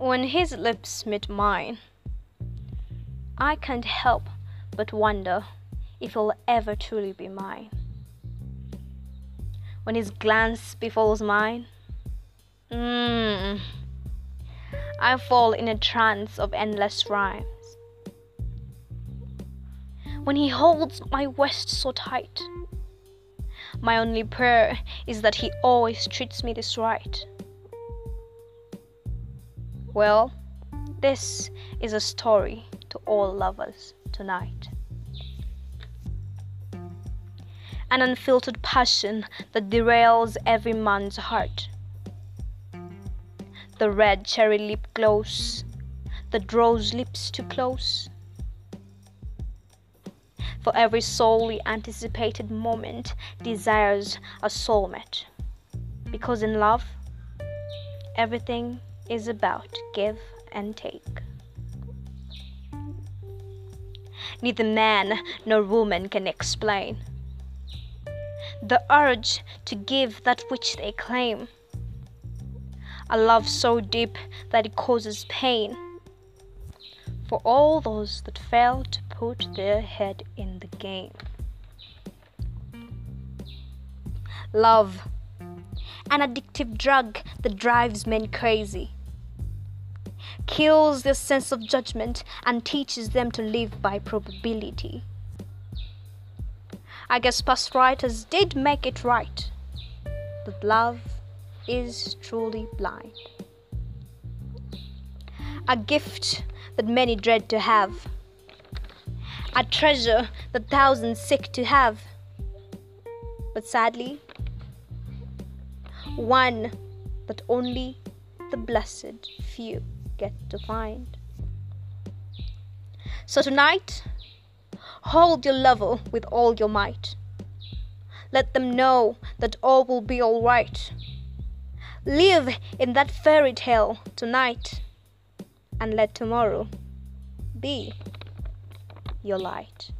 When his lips meet mine, I can't help but wonder if he'll ever truly be mine. When his glance befalls mine, mm, I fall in a trance of endless rhymes. When he holds my waist so tight, my only prayer is that he always treats me this right. Well, this is a story to all lovers tonight. An unfiltered passion that derails every man's heart. The red cherry lip glows that draws lips too close. For every solely anticipated moment desires a soulmate. Because in love, everything is about give and take. Neither man nor woman can explain the urge to give that which they claim. A love so deep that it causes pain for all those that fail to put their head in the game. Love, an addictive drug that drives men crazy, kills their sense of judgment and teaches them to live by probability. I guess past writers did make it right that love is truly blind. A gift that many dread to have, a treasure that thousands seek to have, but sadly, one that only the blessed few get to find. So tonight, Hold your lover with all your might. Let them know that all will be alright. Live in that fairy tale tonight, and let tomorrow be your light.